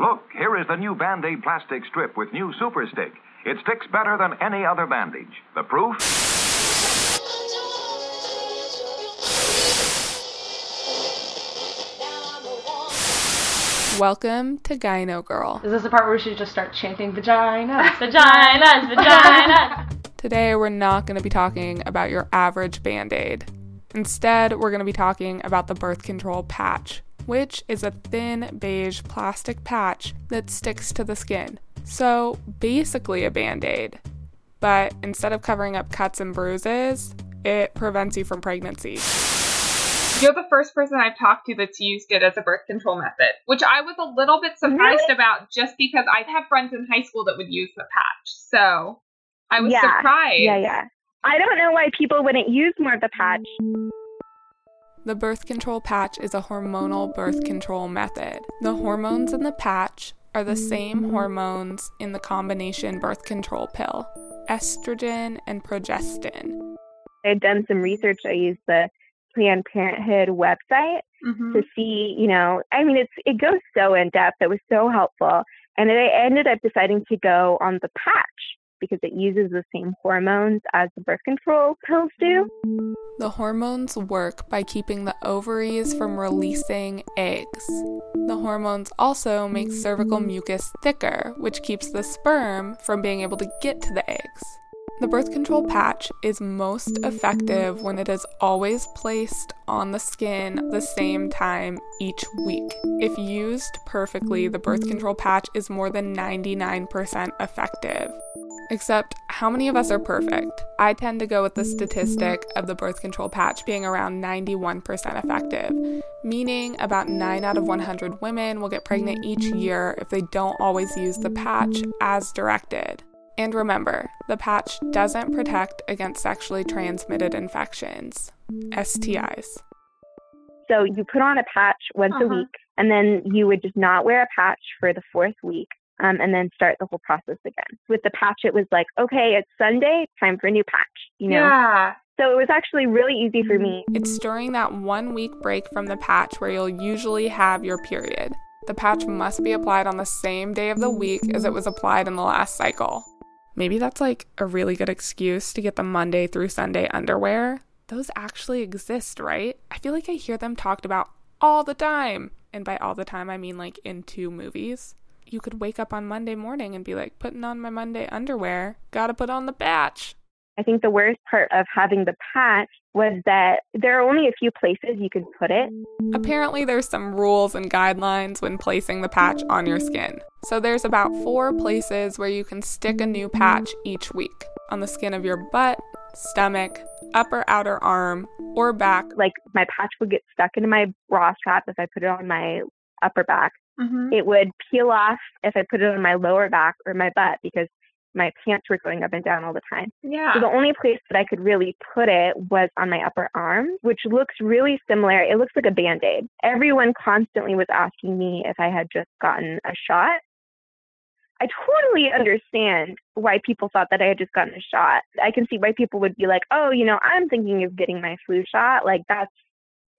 Look, here is the new Band Aid plastic strip with new Super Stick. It sticks better than any other bandage. The proof? Welcome to Gyno Girl. Is this the part where we should just start chanting vaginas? Vaginas, vaginas. Today, we're not going to be talking about your average band aid. Instead, we're going to be talking about the birth control patch, which is a thin beige plastic patch that sticks to the skin. So, basically, a band aid. But instead of covering up cuts and bruises, it prevents you from pregnancy. You're the first person I've talked to that's used it as a birth control method, which I was a little bit surprised Really? about just because I had friends in high school that would use the patch. So I was Yeah. surprised. Yeah, yeah. I don't know why people wouldn't use more of the patch. The birth control patch is a hormonal birth control method. The hormones in the patch are the same hormones in the combination birth control pill estrogen and progestin. I'd done some research. I used the Planned Parenthood website Mhm. to see, you know, I mean, it's it goes so in depth. It was so helpful, and I ended up deciding to go on the patch because it uses the same hormones as the birth control pills do. The hormones work by keeping the ovaries from releasing eggs. The hormones also make cervical mucus thicker, which keeps the sperm from being able to get to the eggs. The birth control patch is most effective when it is always placed on the skin the same time each week. If used perfectly, the birth control patch is more than 99% effective. Except, how many of us are perfect? I tend to go with the statistic of the birth control patch being around 91% effective, meaning about 9 out of 100 women will get pregnant each year if they don't always use the patch as directed. And remember, the patch doesn't protect against sexually transmitted infections, STIs. So you put on a patch once a Uh-huh. week, and then you would just not wear a patch for the fourth week, um, and then start the whole process again. With the patch, it was like, okay, it's Sunday, time for a new patch. You know. Yeah. So it was actually really easy for me. It's during that one week break from the patch where you'll usually have your period. The patch must be applied on the same day of the week as it was applied in the last cycle. Maybe that's like a really good excuse to get the Monday through Sunday underwear. Those actually exist, right? I feel like I hear them talked about all the time. And by all the time, I mean like in two movies. You could wake up on Monday morning and be like, putting on my Monday underwear, gotta put on the patch. I think the worst part of having the patch was that there are only a few places you could put it. Apparently, there's some rules and guidelines when placing the patch on your skin. So, there's about four places where you can stick a new patch each week on the skin of your butt, stomach, upper outer arm, or back. Like my patch would get stuck into my bra strap if I put it on my upper back. Mhm. It would peel off if I put it on my lower back or my butt because my pants were going up and down all the time. Yeah. So the only place that I could really put it was on my upper arm, which looks really similar. It looks like a band aid. Everyone constantly was asking me if I had just gotten a shot. I totally understand why people thought that I had just gotten a shot. I can see why people would be like, oh, you know, I'm thinking of getting my flu shot. Like, that's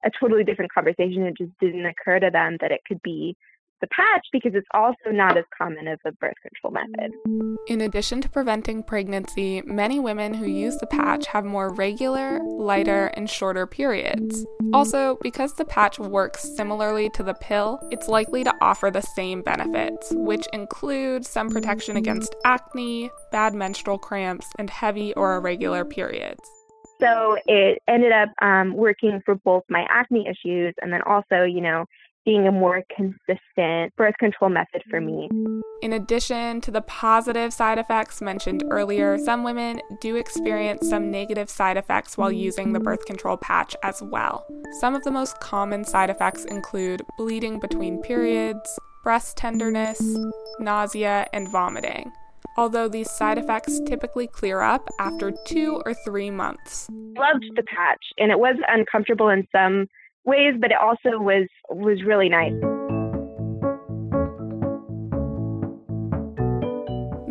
a totally different conversation. It just didn't occur to them that it could be the patch because it's also not as common as a birth control method. In addition to preventing pregnancy, many women who use the patch have more regular, lighter, and shorter periods. Also, because the patch works similarly to the pill, it's likely to offer the same benefits, which include some protection against acne, bad menstrual cramps, and heavy or irregular periods. So it ended up um, working for both my acne issues and then also, you know, being a more consistent birth control method for me. In addition to the positive side effects mentioned earlier, some women do experience some negative side effects while using the birth control patch as well. Some of the most common side effects include bleeding between periods, breast tenderness, nausea, and vomiting. Although these side effects typically clear up after two or three months. Loved the patch and it was uncomfortable in some ways, but it also was was really nice.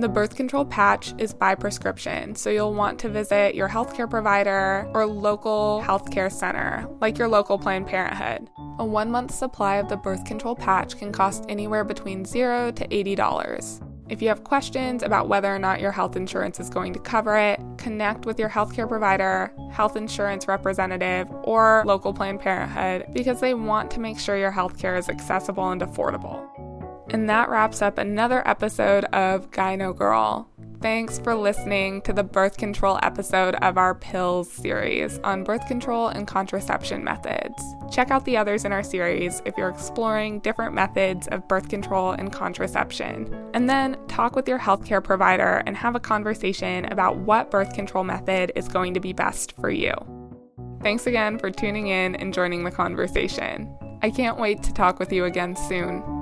The birth control patch is by prescription, so you'll want to visit your healthcare provider or local healthcare center, like your local Planned Parenthood. A one month supply of the birth control patch can cost anywhere between 0 to $80. If you have questions about whether or not your health insurance is going to cover it, connect with your healthcare provider, health insurance representative, or local Planned Parenthood because they want to make sure your healthcare is accessible and affordable. And that wraps up another episode of Gyno Girl. Thanks for listening to the birth control episode of our Pills series on birth control and contraception methods. Check out the others in our series if you're exploring different methods of birth control and contraception. And then talk with your healthcare provider and have a conversation about what birth control method is going to be best for you. Thanks again for tuning in and joining the conversation. I can't wait to talk with you again soon.